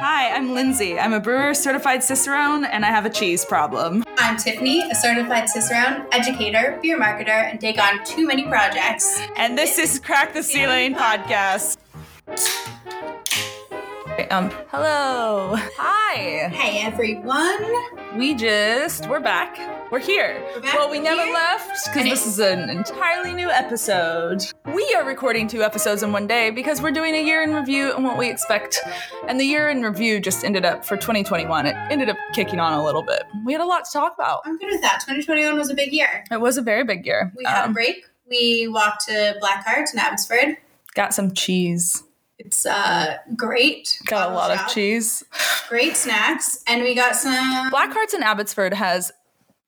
Hi, I'm Lindsay. I'm a brewer, certified Cicerone, and I have a cheese problem. I'm Tiffany, a certified Cicerone, educator, beer marketer, and take on too many projects. And this is Crack the Ceiling podcast. Um, hello. Hi. Hey everyone! We just, we're back. We're here. We're back, well, we never here. left because this is an entirely new episode. We are recording two episodes in one day because we're doing a year in review and what we expect. And the year in review just ended up for 2021. It ended up kicking on a little bit. We had a lot to talk about. I'm good with that. 2021 was a big year. It was a very big year. We had Um, a break. We walked to Blackheart in Abbotsford. got some cheese. It's uh great. Got a lot of cheese. Great snacks, and we got some Black Hearts in Abbotsford has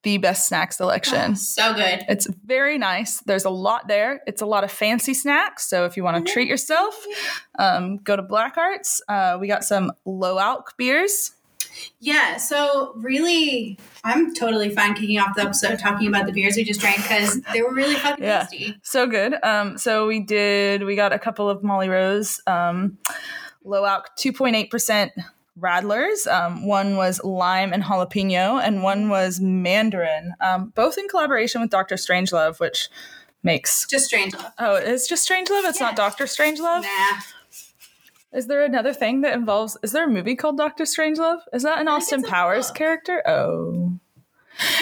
the best snack selection. So good. It's very nice. There's a lot there. It's a lot of fancy snacks. So if you want to treat yourself, um, go to Black Hearts. Uh, we got some low alc beers. Yeah, so really, I'm totally fine kicking off the episode talking about the beers we just drank because they were really fucking Yeah. tasty. So good. Um, so we did, we got a couple of Molly Rose um, low alc 2.8% Radlers. Um, one was lime and jalapeno, and one was mandarin, um, both in collaboration with Dr. Strangelove, which makes. Just Strangelove. Oh, it's just Strangelove? It's not Dr. Strangelove? Nah. Is there another thing that involves? Is there a movie called Doctor Strangelove? Is that an Austin Powers character? Oh,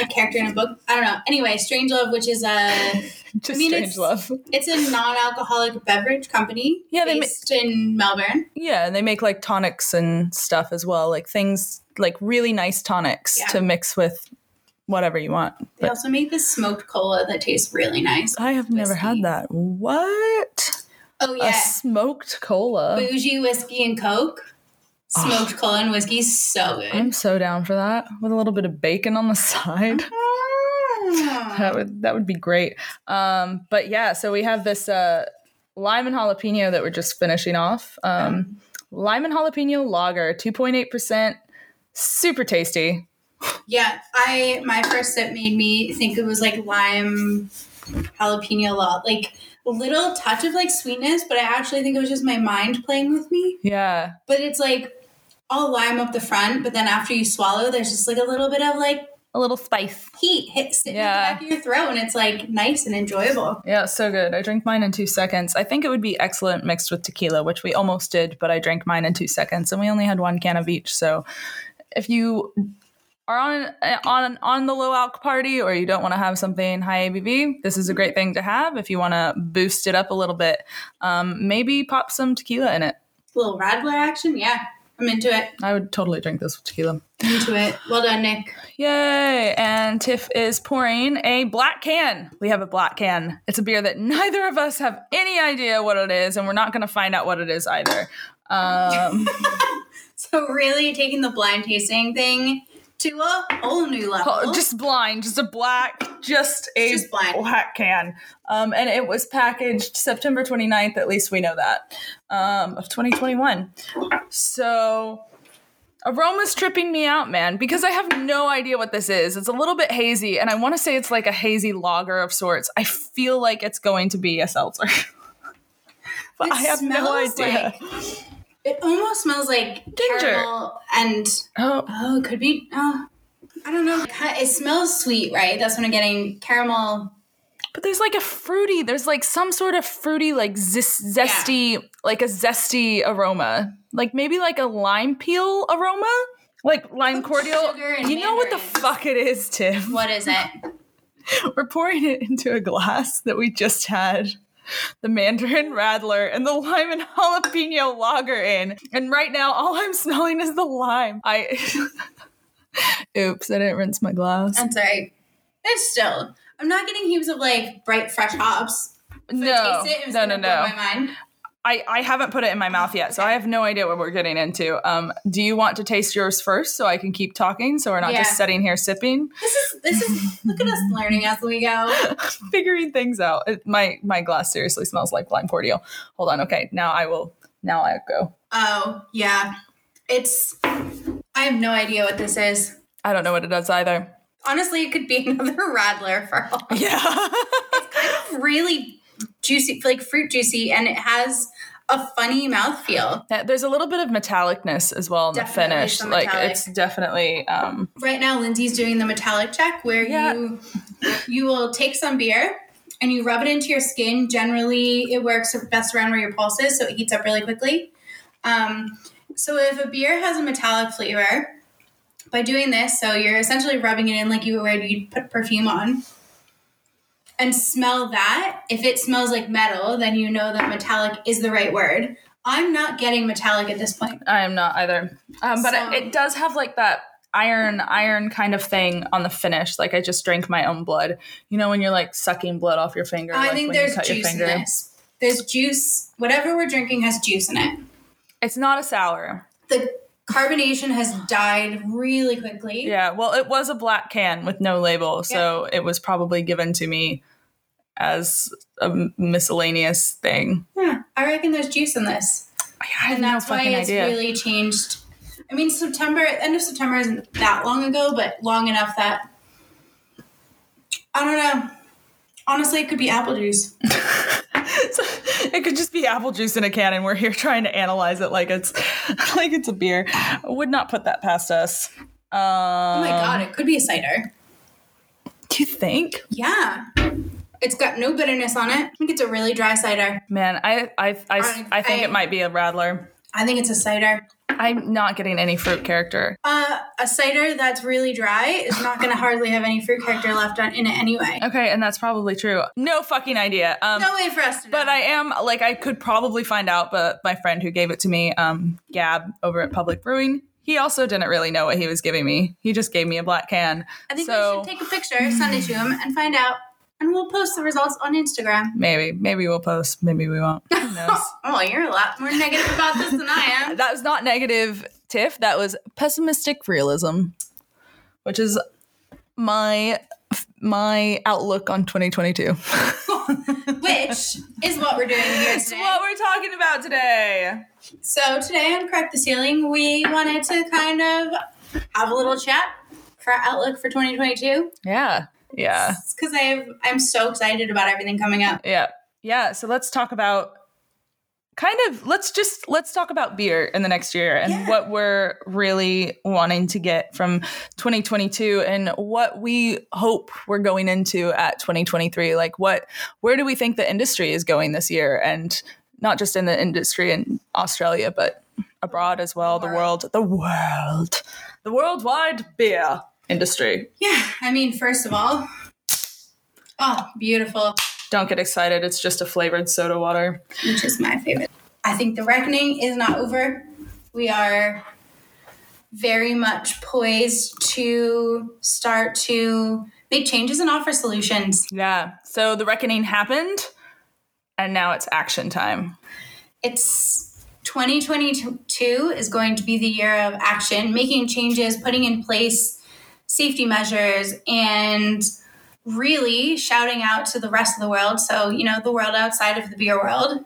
a character in a book. I don't know. Anyway, Strangelove, which is a just mean, it's- Strangelove. it's a non-alcoholic beverage company Yeah, they ma- based in Melbourne. Yeah, and they make like tonics and stuff as well, like things like really nice tonics Yeah. to mix with whatever you want. They But also make this smoked cola that tastes really nice. I have never had that. What? Oh A yeah, smoked cola. bougie whiskey and coke. Smoked cola and whiskey, so good. I'm so down for that with a little bit of bacon on the side. Ah. That would that would be great. Um, but yeah, so we have this uh, lime and jalapeno that we're just finishing off. Um, lime and jalapeno lager, two point eight percent, super tasty. Yeah, I my first sip made me think it was like lime jalapeno lot, like little touch of like sweetness, but I actually think it was just my mind playing with me. Yeah, But it's like all lime up the front, but then after you swallow, there's just like a little bit of like a little spice. heat hit sitting Yeah. at the back of your throat, and it's like nice and enjoyable. Yeah, so good. I drank mine in two seconds. I think it would be excellent mixed with tequila, which we almost did, but I drank mine in two seconds, and we only had one can of each. So if you are on on on the low alc party, or you don't want to have something high ABV, this is a great thing to have. If you want to boost it up a little bit, um, maybe pop some tequila in it. A little Radler action, yeah. I'm into it. I would totally drink this with tequila. Into it. Well done, Nick. Yay! And Tiff is pouring a black can. We have a black can. It's a beer that neither of us have any idea what it is, and we're not going to find out what it is either. Um, So really taking the blind tasting thing to a whole new level. just blind, just a black, just a Just blind. black can. Um, and it was packaged September 29th, at least we know that, um, of 2021. So aroma's tripping me out, man, because I have no idea what this is. It's a little bit hazy, and I want to say it's like a hazy lager of sorts. I feel like it's going to be a seltzer. but It I have no idea. like- it almost smells like Ginger. caramel and oh, oh, it could be. Oh, I don't know. It smells sweet, right? That's what I'm getting. Caramel. But there's like a fruity, there's like some sort of fruity, like zis- zesty, like a zesty aroma. Like maybe like a lime peel aroma? Like lime cordial. You know what the fuck it is, Tim? What is it? We're pouring it into a glass that we just had the mandarin radler and the lime and jalapeno lager in. And right now, all I'm smelling is the lime. I. Oops, I didn't rinse my glass. I'm sorry. It's still. I'm not getting heaps of like bright fresh hops. No, Taste it, it's no, no, blow no. I, I haven't put it in my mouth yet, so I have no idea what we're getting into. Um, do you want to taste yours first so I can keep talking so we're not Yeah. just sitting here sipping, This is this is. look at us learning as we go. figuring things out? It, my my glass seriously smells like lime cordial. Hold on, okay, now I will. Now I go. Oh yeah, it's. I have no idea what this is. I don't know what it does either. Honestly, it could be another Radler for all. Yeah, It's kind of really juicy, like fruit juicy, and it has a funny mouthfeel. There's a little bit of metallicness as well in Definitely the finish. Like it's definitely um Right now, Lindsay's doing the metallic check where Yeah. you you will take some beer and you rub it into your skin. Generally, it works best around where your pulse is, so it heats up really quickly. Um, so if a beer has a metallic flavor, by doing this, so you're essentially rubbing it in like you would you'd put perfume on. And smell that. If it smells like metal, then you know that metallic is the right word. I'm not getting metallic at this point. I am not either. Um but So- it, it does have like that iron iron kind of thing on the finish. Like I just drank my own blood. You know when you're like sucking blood off your finger I like think there's juice in this. There's juice. Whatever we're drinking has juice in it. It's not a sour. The carbonation has died really quickly. Yeah, well, it was a black can with no label, so it was probably given to me as a miscellaneous thing. Yeah, I reckon there's juice in this, and no that's why it's idea. really changed. I mean, September, end of September isn't that long ago, but long enough that I don't know. Honestly, it could be apple juice. it could just be apple juice in a can, and we're here trying to analyze it like it's like it's a beer. I would not put that past us. Um, Oh my god, it could be a cider. Do you think? Yeah, it's got no bitterness on it. I think it's a really dry cider. Man, I I, I, I- I think I- it might be a Radler. I think it's a cider. I'm not getting any fruit character. Uh, a cider that's really dry is not going to hardly have any fruit character left on in it anyway. Okay, and that's probably true. No fucking idea. Um, No way for us to know. But I am like I could probably find out, but my friend who gave it to me, um, Gab over at Public Brewing, he also didn't really know what he was giving me. He just gave me a black can. I think so we should take a picture, send it to him, and find out. And we'll post the results on Instagram. maybe, maybe we'll post, maybe we won't. Who knows? Oh, you're a lot more negative about this than I am. that was not negative, Tiff. That was pessimistic realism, which is my my outlook on 2022. Which is what we're doing here today. what we're talking about today. So today on Crack the Ceiling, we wanted to kind of have a little chat for our outlook for 2022. Yeah, yeah. Because I've I'm so excited about everything coming up. Yeah. Yeah. So let's talk about kind of let's just let's talk about beer in the next year and Yeah. what we're really wanting to get from 2022 and what we hope we're going into at 2023 like what where do we think the industry is going this year and not just in the industry in Australia but abroad as well the world the world the worldwide beer industry Yeah, I mean, first of all, oh, beautiful. don't get excited it's just a flavored soda water which is my favorite. I think the reckoning is not over. We are very much poised to start to make changes and offer solutions. Yeah. So the reckoning happened, and now it's action time. It's 2022 is going to be the year of action, making changes, putting in place safety measures, and really shouting out to the rest of the world. So, you know, the world outside of the beer world.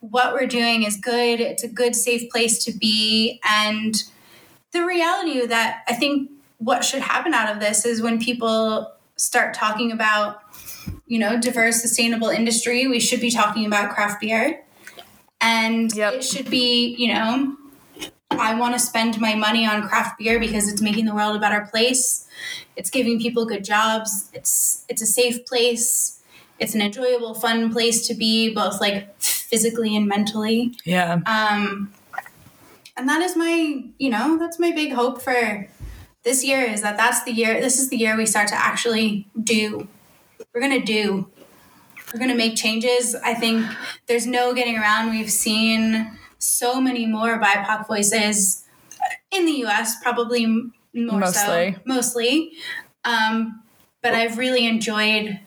What we're doing is good. It's a good, safe place to be. And the reality that I think what should happen out of this is when people start talking about, you know, diverse, sustainable industry, we should be talking about craft beer. And Yep. it should be, you know, I want to spend my money on craft beer because it's making the world a better place. It's giving people good jobs. It's it's a safe place. It's an enjoyable, fun place to be, both like physically and mentally. Yeah. Um, and that is my, you know, that's my big hope for this year is that that's the year. This is the year we start to actually do. We're gonna do. We're gonna make changes. I think there's no getting around. We've seen so many more BIPOC voices in the U.S. Probably more Mostly. so, mostly. Um, but I've really enjoyed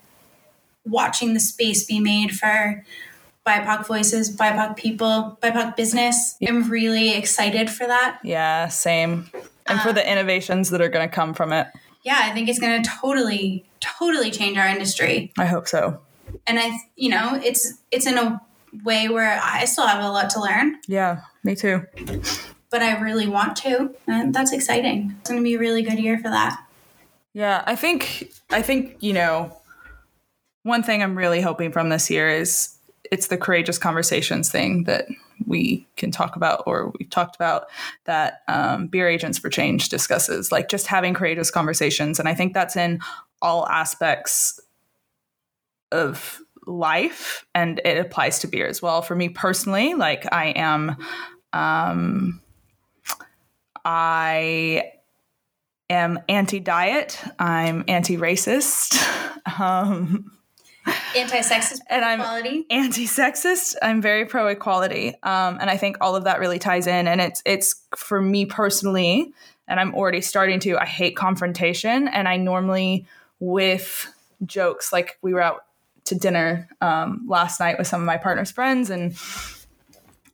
watching the space be made for BIPOC voices, BIPOC people, BIPOC business. I'm really excited for that. Yeah. Same. And for the innovations that are going to come from it, Yeah, I think it's going to totally, totally change our industry. I hope so. And I, you know, it's it's in a way where I still have a lot to learn, Yeah. Me too. but I really want to, and that's exciting. It's going to be a really good year for that. Yeah. I think. I think you know. One thing I'm really hoping from this year is it's the courageous conversations thing that we can talk about, or we've talked about, that um, Beer Agents for Change discusses, like just having courageous conversations. And I think that's in all aspects of life and it applies to beer as well. For me personally, like I am, um, I am anti diet, I'm anti racist. um, anti-sexist and I'm equality. anti-sexist. I'm very pro equality, um, and I think all of that really ties in. And it's it's for me personally, and I'm already starting to. I hate confrontation, and I normally with jokes like we were out to dinner um, last night with some of my partner's friends, and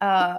uh,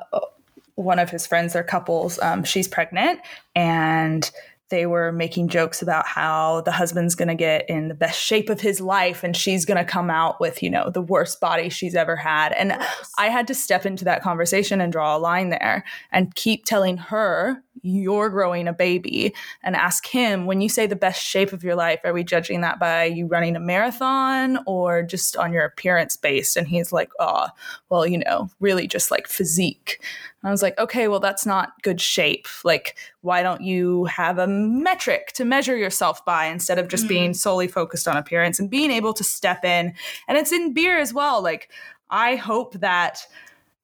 one of his friends, they're couples. Um, she's pregnant, and they were making jokes about how the husband's going to get in the best shape of his life and she's going to come out with, you know, the worst body she's ever had. And I had to step into that conversation and draw a line there and keep telling her, you're growing a baby, and ask him, when you say the best shape of your life, are we judging that by you running a marathon or just on your appearance based? And he's like, oh, well, you know, really just like physique. And I was like, okay, well, that's not good shape. Like, why don't you have a metric to measure yourself by instead of just mm. being solely focused on appearance and being able to step in? And it's in beer as well. Like, I hope that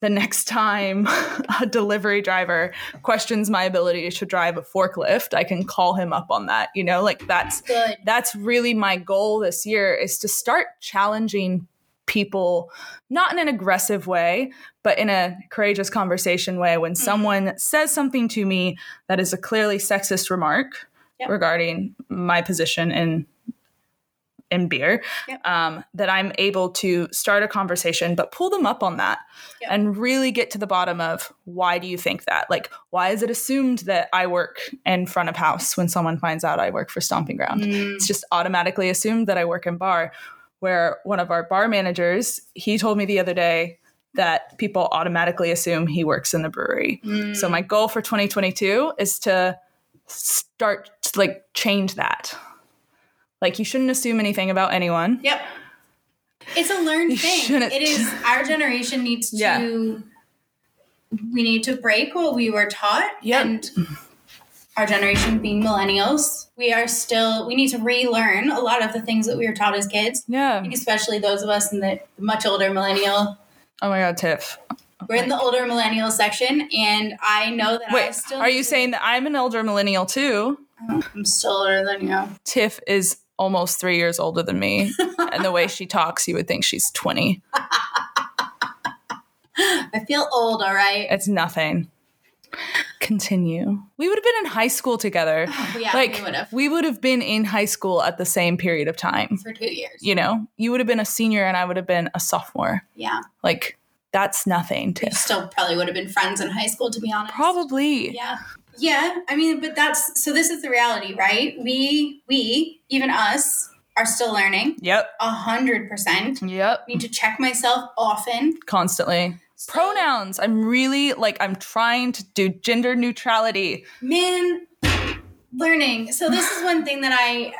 the next time a delivery driver questions my ability to drive a forklift i can call him up on that you know like that's Good. that's really my goal this year is to start challenging people not in an aggressive way but in a courageous conversation way when mm-hmm. someone says something to me that is a clearly sexist remark yep. regarding my position in in beer yep. um, that i'm able to start a conversation but pull them up on that yep. and really get to the bottom of why do you think that like why is it assumed that i work in front of house when someone finds out i work for stomping ground mm. it's just automatically assumed that i work in bar where one of our bar managers he told me the other day that people automatically assume he works in the brewery mm. so my goal for 2022 is to start to like change that like you shouldn't assume anything about anyone. Yep. It's a learned you thing. Shouldn't. It is our generation needs to yeah. we need to break what we were taught. Yep. And our generation being millennials, we are still we need to relearn a lot of the things that we were taught as kids. Yeah. especially those of us in the much older millennial. Oh my god, Tiff. We're in the older millennial section, and I know that Wait, I still. Are you saying that I'm an older millennial too? Oh, I'm still older than you. Tiff is almost three years older than me. and the way she talks, you would think she's 20. I feel old, all right? It's nothing. Continue. We would have been in high school together. yeah, like, we would have. We would have been in high school at the same period of time. For two years. You know, you would have been a senior and I would have been a sophomore. Yeah. Like, that's nothing. To, we still probably would have been friends in high school, to be honest. Probably. Yeah. Yeah, I mean, but that's so. This is the reality, right? We, we, even us, are still learning. Yep. A hundred percent. Yep. Need to check myself often. Constantly. So, Pronouns. I'm really like I'm trying to do gender neutrality. Men learning. So this is one thing that I,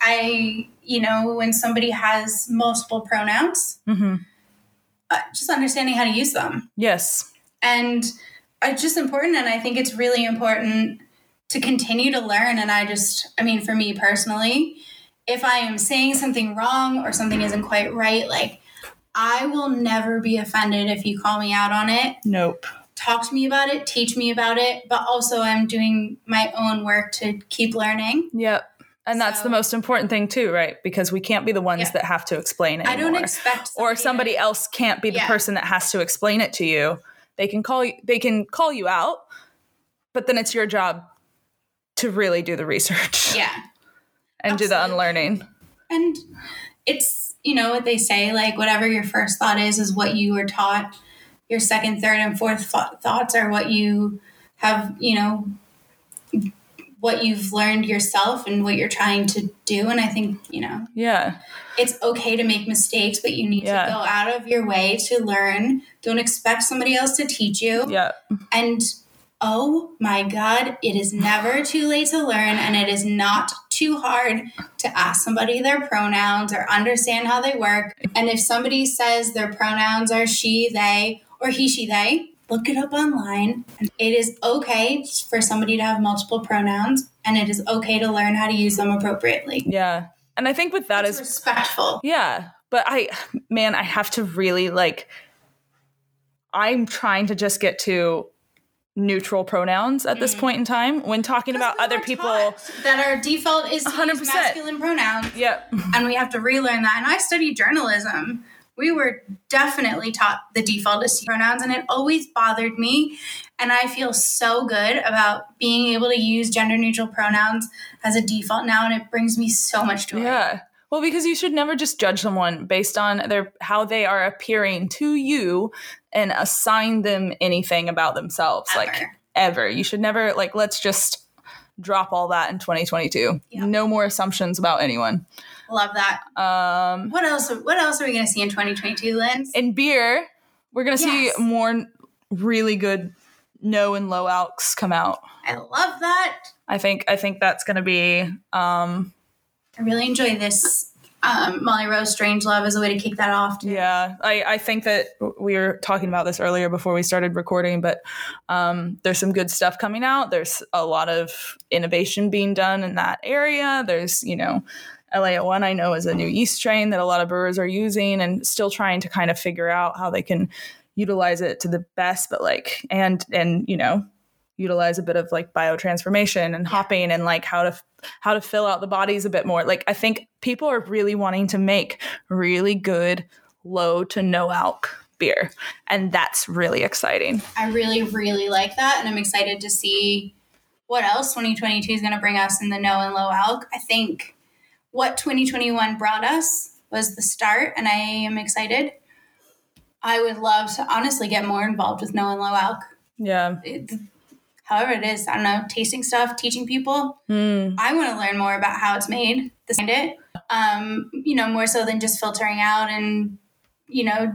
I, you know, when somebody has multiple pronouns, mm-hmm. uh, just understanding how to use them. Yes. And it's just important and i think it's really important to continue to learn and i just i mean for me personally if i am saying something wrong or something isn't quite right like i will never be offended if you call me out on it nope talk to me about it teach me about it but also i'm doing my own work to keep learning yep and that's so, the most important thing too, right? Because we can't be the ones yeah. that have to explain it. I don't expect or somebody to, else can't be the yeah. person that has to explain it to you. They can call you they can call you out, but then it's your job to really do the research. Yeah. and Absolutely. do the unlearning. And it's, you know, what they say like whatever your first thought is is what you were taught. Your second, third and fourth thoughts are what you have, you know, what you've learned yourself and what you're trying to do. And I think, you know, yeah, it's okay to make mistakes, but you need yeah. to go out of your way to learn. Don't expect somebody else to teach you. Yeah. And oh my God, it is never too late to learn, and it is not too hard to ask somebody their pronouns or understand how they work. And if somebody says their pronouns are she, they, or he, she, they, look it up online. It is okay for somebody to have multiple pronouns, and it is okay to learn how to use them appropriately. Yeah. And I think with that It's is respectful. Yeah, but I, man, I have to really like. I'm trying to just get to neutral pronouns at this mm. point in time when talking about other people. that our default is to use 100%. masculine pronouns, Yep. and we have to relearn that. And I studied journalism. We were definitely taught the default is pronouns, and it always bothered me. And I feel so good about being able to use gender neutral pronouns as a default now, and it brings me so much joy. Yeah. Well, because you should never just judge someone based on their how they are appearing to you and assign them anything about themselves. Like Ever. ever. You should never like let's just drop all that in 2022. Yeah. No more assumptions about anyone. Love that. Um What else? What else are we going to see in 2022, Lynn? in beer, we're gonna Yes. see more really good no and low alks come out. I love that. I think I think that's gonna be um I really enjoy this. Um, Molly Rose Strangelove as a way to kick that off. too. yeah. I, I think that we were talking about this earlier before we started recording, but um there's some good stuff coming out. There's a lot of innovation being done in that area. There's, you know, LA01 I know is a new yeast strain that a lot of brewers are using and still trying to kind of figure out how they can utilize it to the best, but like and and you know, utilize a bit of like biotransformation and hopping and like how to how to fill out the bodies a bit more. Like I think people are really wanting to make really good low to no alk beer, and that's really exciting. I really, really like that, and I'm excited to see what else 2022 is going to bring us in the no and low alk. I think what 2021 brought us was the start, and I am excited. I would love to honestly get more involved with no and low alk. Yeah. It, however it is, I don't know, tasting stuff, teaching people. Mm. I want to learn more about how it's made, the it, um, you know, more so than just filtering out and, you know,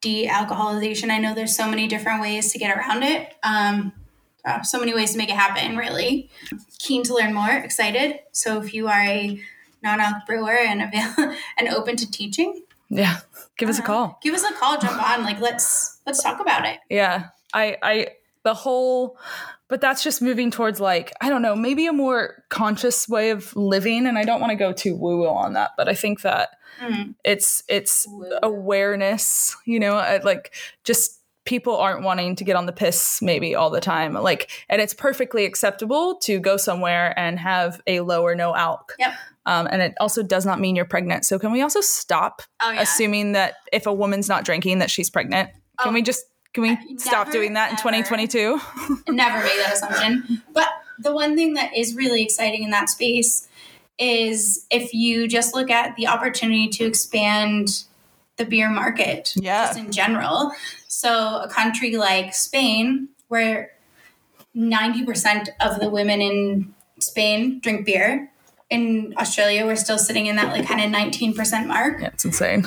de-alcoholization. I know there's so many different ways to get around it. Um, uh, so many ways to make it happen, really. Keen to learn more, excited. So if you are a non-alc brewer and avail- and open to teaching, Yeah. Give us a call. give us a call, jump on. Like let's let's talk about it. Yeah. I I the whole but that's just moving towards like I don't know, maybe a more conscious way of living and I don't want to go too woo woo on that, but I think that Mm. it's it's awareness, you know, like just people aren't wanting to get on the piss maybe all the time. Like and it's perfectly acceptable to go somewhere and have a low or no alk. Yep. Um, and it also does not mean you're pregnant. So can we also stop Oh yeah. assuming that if a woman's not drinking that she's pregnant? Can Oh. we just can we stop doing that in 2022? never made that assumption. But the one thing that is really exciting in that space is if you just look at the opportunity to expand the beer market Yeah. just in general. So a country like Spain, where 90% of the women in Spain drink beer. In Australia, we're still sitting in that like kind of 19% mark. Yeah, it's insane.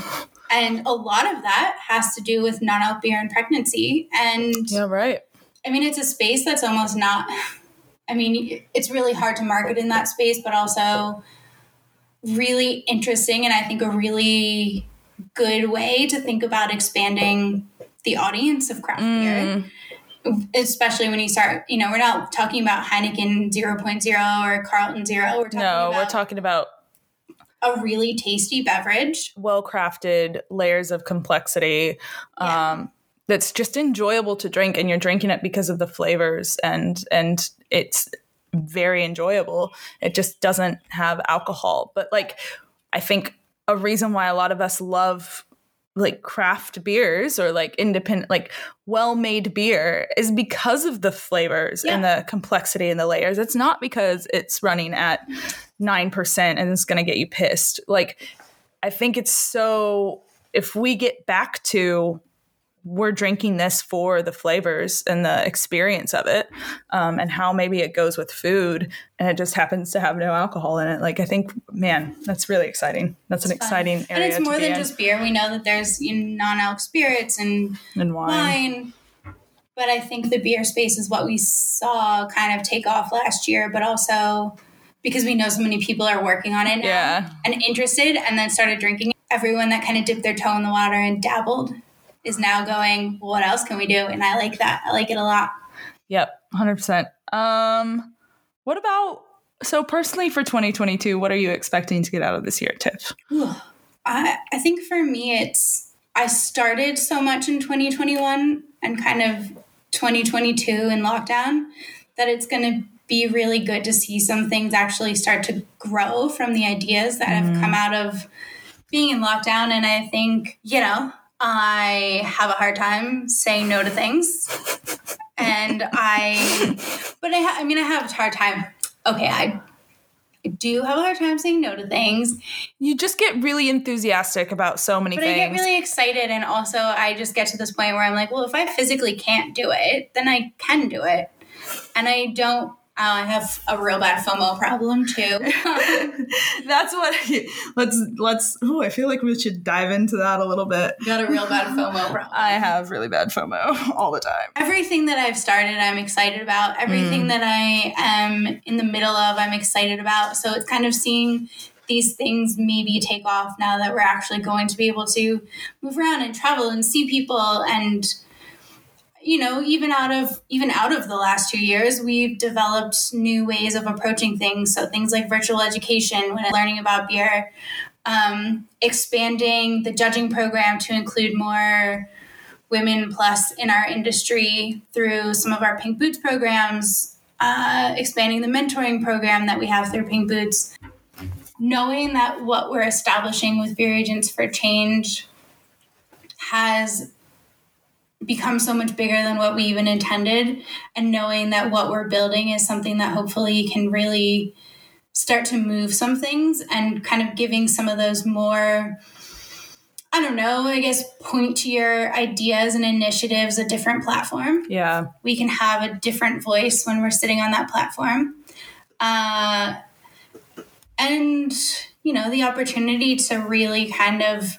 And a lot of that has to do with non alc beer and pregnancy. And Yeah, right. I mean, it's a space that's almost not. I mean, it's really hard to market in that space, but also really interesting, and I think a really good way to think about expanding the audience of craft beer. Mm. Especially when you start, you know, we're not talking about Heineken 0.0 or Carlton Zero. We're talking No, about we're talking about a really tasty beverage. well crafted layers of complexity Yeah. um, that's just enjoyable to drink and you're drinking it because of the flavors and and it's very enjoyable it just doesn't have alcohol but like i think a reason why a lot of us love like craft beers or like independent like well made beer is because of the flavors and the complexity and the layers. It's not because it's running at 9% and it's going to get you pissed. Like I think it's so if we get back to we're drinking this for the flavors and the experience of it um, and how maybe it goes with food and it just happens to have no alcohol in it like i think man that's really exciting that's an exciting area. And it's more than in. just beer. We know that there's you know, non-alc spirits and and wine, wine. But I think the beer space is what we saw kind of take off last year, but also because we know so many people are working on it now yeah and interested and then started drinking. Everyone that kind of dipped their toe in the water and dabbled is now going, what else can we do? And I like that. I like it a lot. Yep, 100%. Um, what about, so personally for 2022, what are you expecting to get out of this year, Tiff? I, I think for me, it's, I started so much in 2021 and kind of 2022 in lockdown that it's going to be really good to see some things actually start to grow from the ideas that mm. have come out of being in lockdown. And I think, you know, I have a hard time saying no to things. and I, but I, ha- I mean, I have a hard time. Okay, I I do have a hard time saying no to things. You just get really enthusiastic about so many but things. I get really excited, and also I just get to this point where I'm like, well, if I physically can't do it, then I can do it, and I don't I have a real bad FOMO problem too. That's what. Let's let's. Oh, I feel like we should dive into that a little bit. Got a real bad FOMO problem. I have really bad FOMO all the time. Everything that I've started, I'm excited about. Everything mm. that I am in the middle of, I'm excited about. So it's kind of seeing these things maybe take off now that we're actually going to be able to move around and travel and see people and you know even out of even out of the last two years we've developed new ways of approaching things. So things like virtual education when learning about beer um, expanding the judging program to include more women plus in our industry through some of our pink boots programs uh, expanding the mentoring program that we have through pink boots. Knowing that what we're establishing with beer agents for change has become so much bigger than what we even intended and knowing that what we're building is something that hopefully can really start to move some things and kind of giving some of those more I don't know, I guess point to your ideas and initiatives a different platform. Yeah. We can have a different voice when we're sitting on that platform. Uh, and, you know, the opportunity to really kind of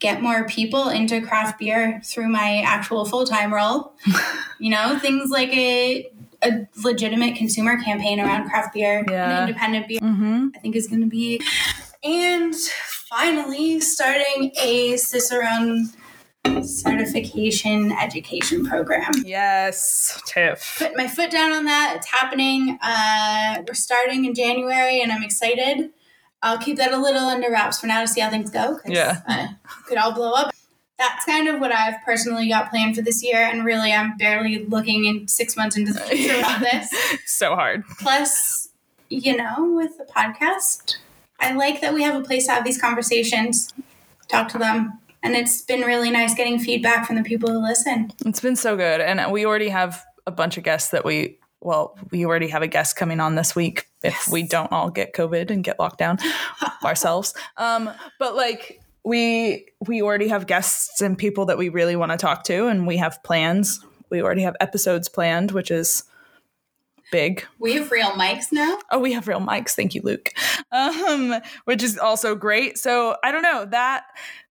get more people into craft beer through my actual full time role. you know, things like a a legitimate consumer campaign around craft beer yeah. and independent beer. Mm-hmm. I think is going to be, and finally starting a Cicerone certification education program. Yes, Tiff. Put my foot down on that. It's happening. Uh, we're starting in January, and I'm excited. I'll keep that a little under wraps for now to see how things go. Yeah. Uh, could all blow up. That's kind of what I've personally got planned for this year. And really, I'm barely looking in six months into the future about this. so hard. Plus, you know, with the podcast, I like that we have a place to have these conversations, talk to them. And it's been really nice getting feedback from the people who listen. It's been so good. And we already have a bunch of guests that we well, we already have a guest coming on this week if yes. we don't all get COVID and get locked down ourselves. Um, but like we we already have guests and people that we really want to talk to, and we have plans. We already have episodes planned, which is big. We have real mics now. Oh, we have real mics. Thank you, Luke. Um, which is also great. So I don't know that,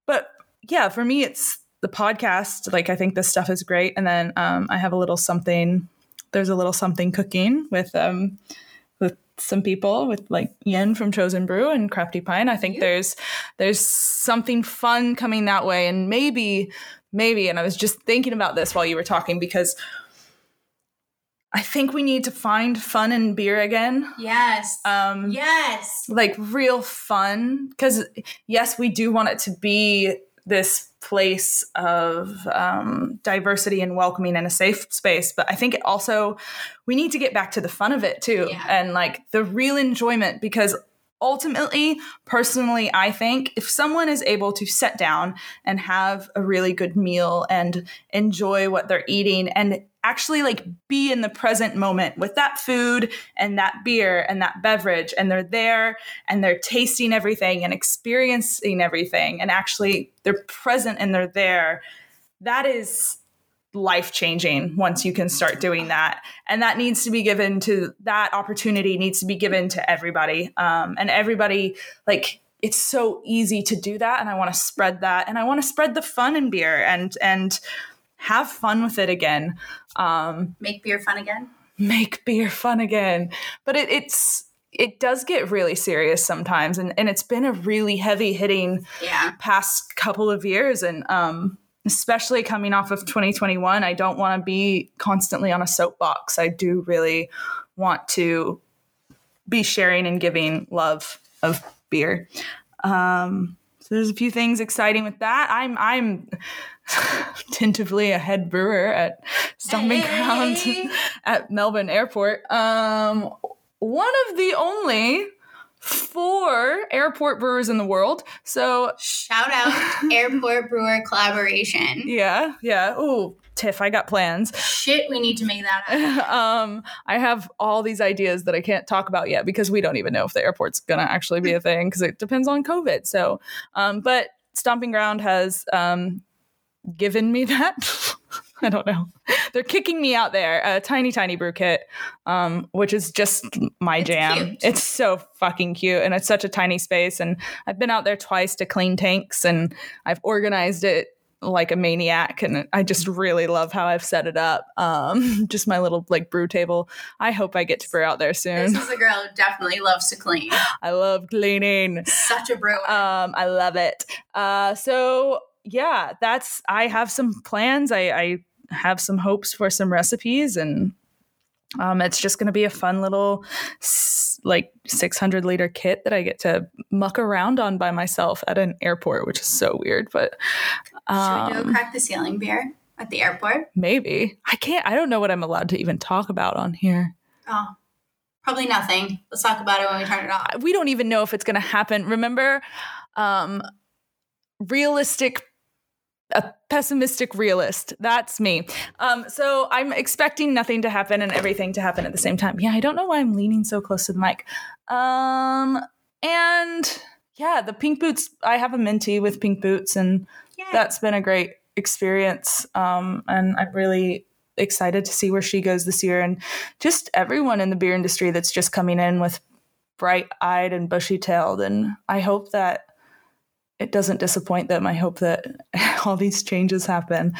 but yeah, for me, it's the podcast. Like I think this stuff is great, and then um, I have a little something there's a little something cooking with um with some people with like Ian from Chosen Brew and Crafty Pint. I think yeah. there's there's something fun coming that way and maybe maybe and I was just thinking about this while you were talking because I think we need to find fun in beer again. Yes. Um yes. Like real fun cuz yes, we do want it to be this place of um, diversity and welcoming and a safe space but i think it also we need to get back to the fun of it too yeah. and like the real enjoyment because ultimately personally i think if someone is able to sit down and have a really good meal and enjoy what they're eating and actually like be in the present moment with that food and that beer and that beverage and they're there and they're tasting everything and experiencing everything and actually they're present and they're there that is life changing once you can start doing that and that needs to be given to that opportunity needs to be given to everybody um, and everybody like it's so easy to do that and i want to spread that and i want to spread the fun in beer and and have fun with it again. Um, make beer fun again. Make beer fun again. But it, it's it does get really serious sometimes, and and it's been a really heavy hitting yeah. past couple of years, and um especially coming off of 2021. I don't want to be constantly on a soapbox. I do really want to be sharing and giving love of beer. Um, so there's a few things exciting with that. I'm I'm tentatively a head brewer at Stomping Hey. Ground at Melbourne Airport. Um, one of the only four airport brewers in the world. So Shout out Airport Brewer collaboration. yeah, yeah. Ooh, Tiff, I got plans. Shit, we need to make that happen. um, I have all these ideas that I can't talk about yet because we don't even know if the airport's gonna actually be a thing because it depends on COVID. So, um, but Stomping Ground has um, given me that. I don't know. They're kicking me out there. A tiny, tiny brew kit, um, which is just my It's jam. cute. It's so fucking cute, and it's such a tiny space. And I've been out there twice to clean tanks, and I've organized it like a maniac and i just really love how i've set it up um just my little like brew table i hope i get to brew out there soon This is a girl who definitely loves to clean. i love cleaning Such a brewer. um i love it uh so yeah that's i have some plans i i have some hopes for some recipes and um it's just going to be a fun little like 600 liter kit that i get to muck around on by myself at an airport which is so weird but Should we do um, a crack the ceiling beer at the airport? Maybe. I can't I don't know what I'm allowed to even talk about on here. Oh, probably nothing. Let's talk about it when we turn it off. We don't even know if it's going to happen. Remember um realistic a pessimistic realist. That's me. Um so I'm expecting nothing to happen and everything to happen at the same time. Yeah, I don't know why I'm leaning so close to the mic. Um and yeah, the pink boots I have a mentee with pink boots and Yay. that's been a great experience um, and i'm really excited to see where she goes this year and just everyone in the beer industry that's just coming in with bright-eyed and bushy-tailed and i hope that it doesn't disappoint them i hope that all these changes happen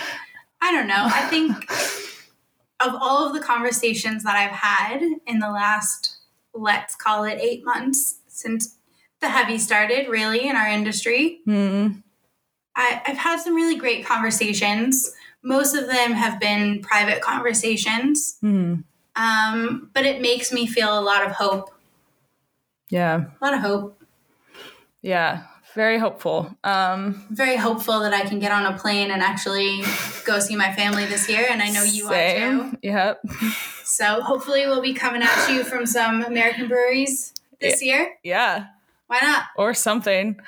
I don't know. I think of all of the conversations that I've had in the last, let's call it eight months since the heavy started, really, in our industry, hmm. I, I've had some really great conversations. Most of them have been private conversations, Hmm. um, but it makes me feel a lot of hope. yeah A lot of hope. yeah very hopeful um very hopeful that I can get on a plane and actually go see my family this year, and I know you are too. yep So hopefully we'll be coming at you from some American breweries this year. yeah Why not? or something.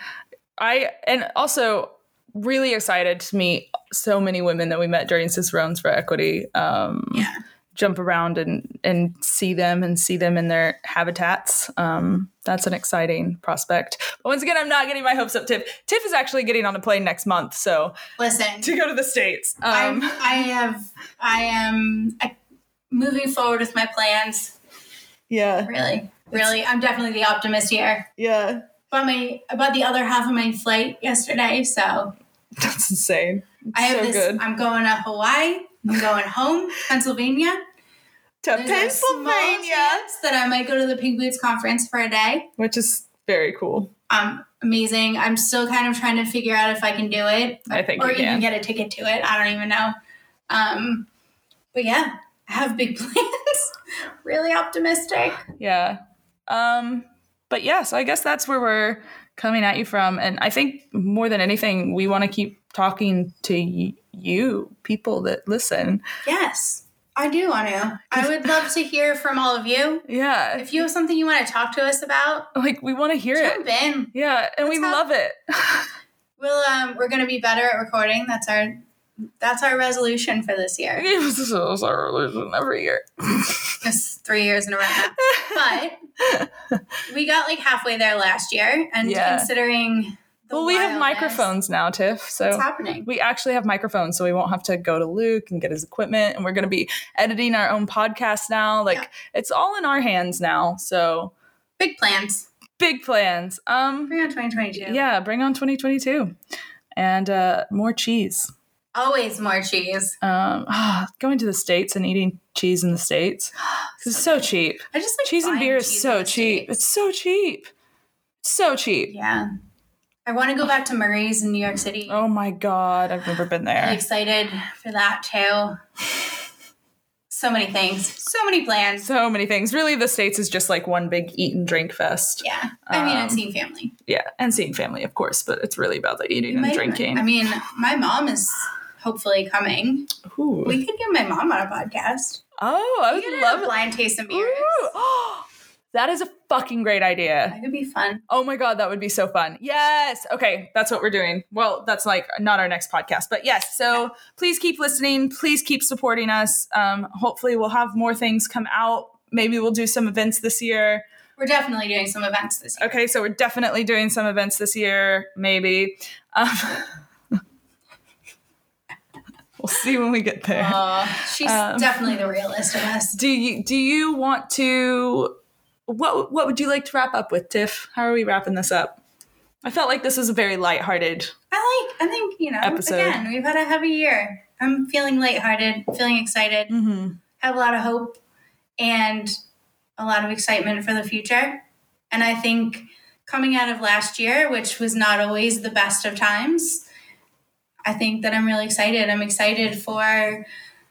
I and also really excited to meet so many women that we met during Cicerones for Equity. Um, Yeah. Jump around and and see them and see them in their habitats. Um, that's an exciting prospect. But once again, I'm not getting my hopes up. Tiff Tiff is actually getting on a plane next month, so Listen, to go to the states. Um, I have, I am uh, moving forward with my plans. yeah, Really, really, I'm definitely the optimist here. yeah, About my, about the other half of my flight yesterday. So that's insane. I have so this. good. I'm going to Hawaii. I'm going home, Pennsylvania. To There's Pennsylvania, that I might go to the Pink Boots conference for a day. which is very cool. um, amazing. I'm still kind of trying to figure out if I can do it. I think or you even can. get a ticket to it. I don't even know. Um, but yeah, I have big plans. really optimistic. Yeah. Um, but yeah, so I guess that's where we're coming at you from. And I think more than anything, we want to keep talking to y- you, people that listen. Yes, I do want to. I would love to hear from all of you. Yeah. If you have something you want to talk to us about, Like, we want to hear jump it. in. Yeah. And we Let's have- love it. We'll um, we're gonna be better at recording. That's our that's our resolution for this year. This is our religion every year. It's three years in a row now. But we got like halfway there last year, and Yeah. considering well, we have microphones now, Tiff. So What's happening? we actually have microphones, so we won't have to go to Luke and get his equipment. And we're going to be editing our own podcast now. Like, Yeah. it's all in our hands now. So Big plans. big plans. Um, Bring on 2022. yeah, bring on 2022 and uh, more cheese. Always more cheese. Um, ah, going to the states and eating cheese in the states. It's so cheap. I just like Cheese and beer is so cheap. States. It's so cheap. So cheap. Yeah. I want to go back to Murray's in New York City. Oh my god, I've never been I'm there. excited for that too. So many things, so many plans. So many things. Really, the states is just like one big eat and drink fest. Yeah, I mean, Um, and seeing family. Yeah, and seeing family, of course, but it's really about the eating and drinking. I mean, my mom is hopefully coming. Ooh. We could get my mom on a podcast. oh, I We would love a blind taste of beers. Ooh. that is a fucking great idea. That could be fun. Oh my god, that would be so fun. Yes. Okay, that's what we're doing. Well, that's like not our next podcast, but yes. So please keep listening. Please keep supporting us. Um, hopefully, we'll have more things come out. Maybe we'll do some events this year. We're definitely doing some events this year. Okay, so we're definitely doing some events this year. Maybe. Um, we'll see when we get there. Aw, she's Um, definitely the realist of us. Do you do you want to what what would you like to wrap up with, Tiff? How are we wrapping this up? I felt like this was a very lighthearted. I like. I think you know. Episode. Again, we've had a heavy year. I'm feeling lighthearted, feeling excited. Mm-hmm. have a lot of hope and a lot of excitement for the future. And I think coming out of last year, which was not always the best of times, I think that I'm really excited. I'm excited for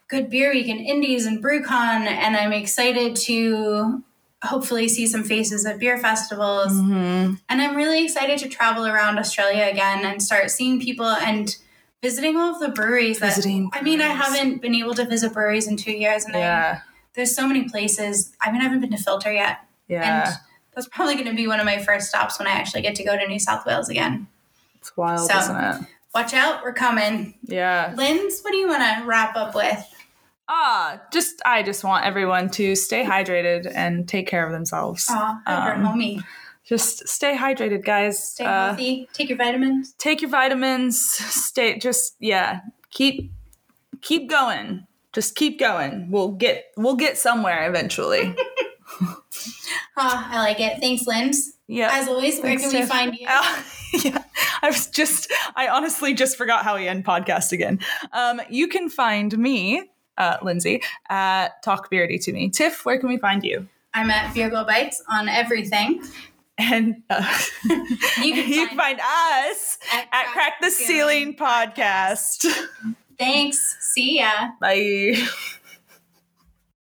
Good Beer Week and Indies and BrewCon, and I'm excited to hopefully see some faces at beer festivals. Mm-hmm. And I'm really excited to travel around Australia again and start seeing people and visiting all of the breweries that Visiting I mean, I haven't been able to visit breweries in two years, and I, Yeah, there's so many places. I mean, I haven't been to Philter yet, yeah, and that's probably going to be one of my first stops when I actually get to go to New South Wales again. it's wild, So- isn't it? Watch out, we're coming. Yeah. Linz, what do you want to wrap up with? Ah, just I just want everyone to stay hydrated and take care of themselves. Hyper Um, homie. Just stay hydrated, guys. Stay Uh, healthy. Take your vitamins. take your vitamins. Stay. Just yeah. Keep keep going. Just keep going. We'll get we'll get somewhere eventually. Ah, I like it. Thanks, Linz. Yeah. As always, where Thanks, can we find you? Uh, yeah, I was just, I honestly just forgot how we end podcast again. Um, you can find me, uh, Lindsay, at Talk Beardy to me. Tiff, where can we find you? I'm at Beer Go Bites on everything. And uh, You can you can find us at Crack the Ceiling podcast. Thanks. See ya. Bye.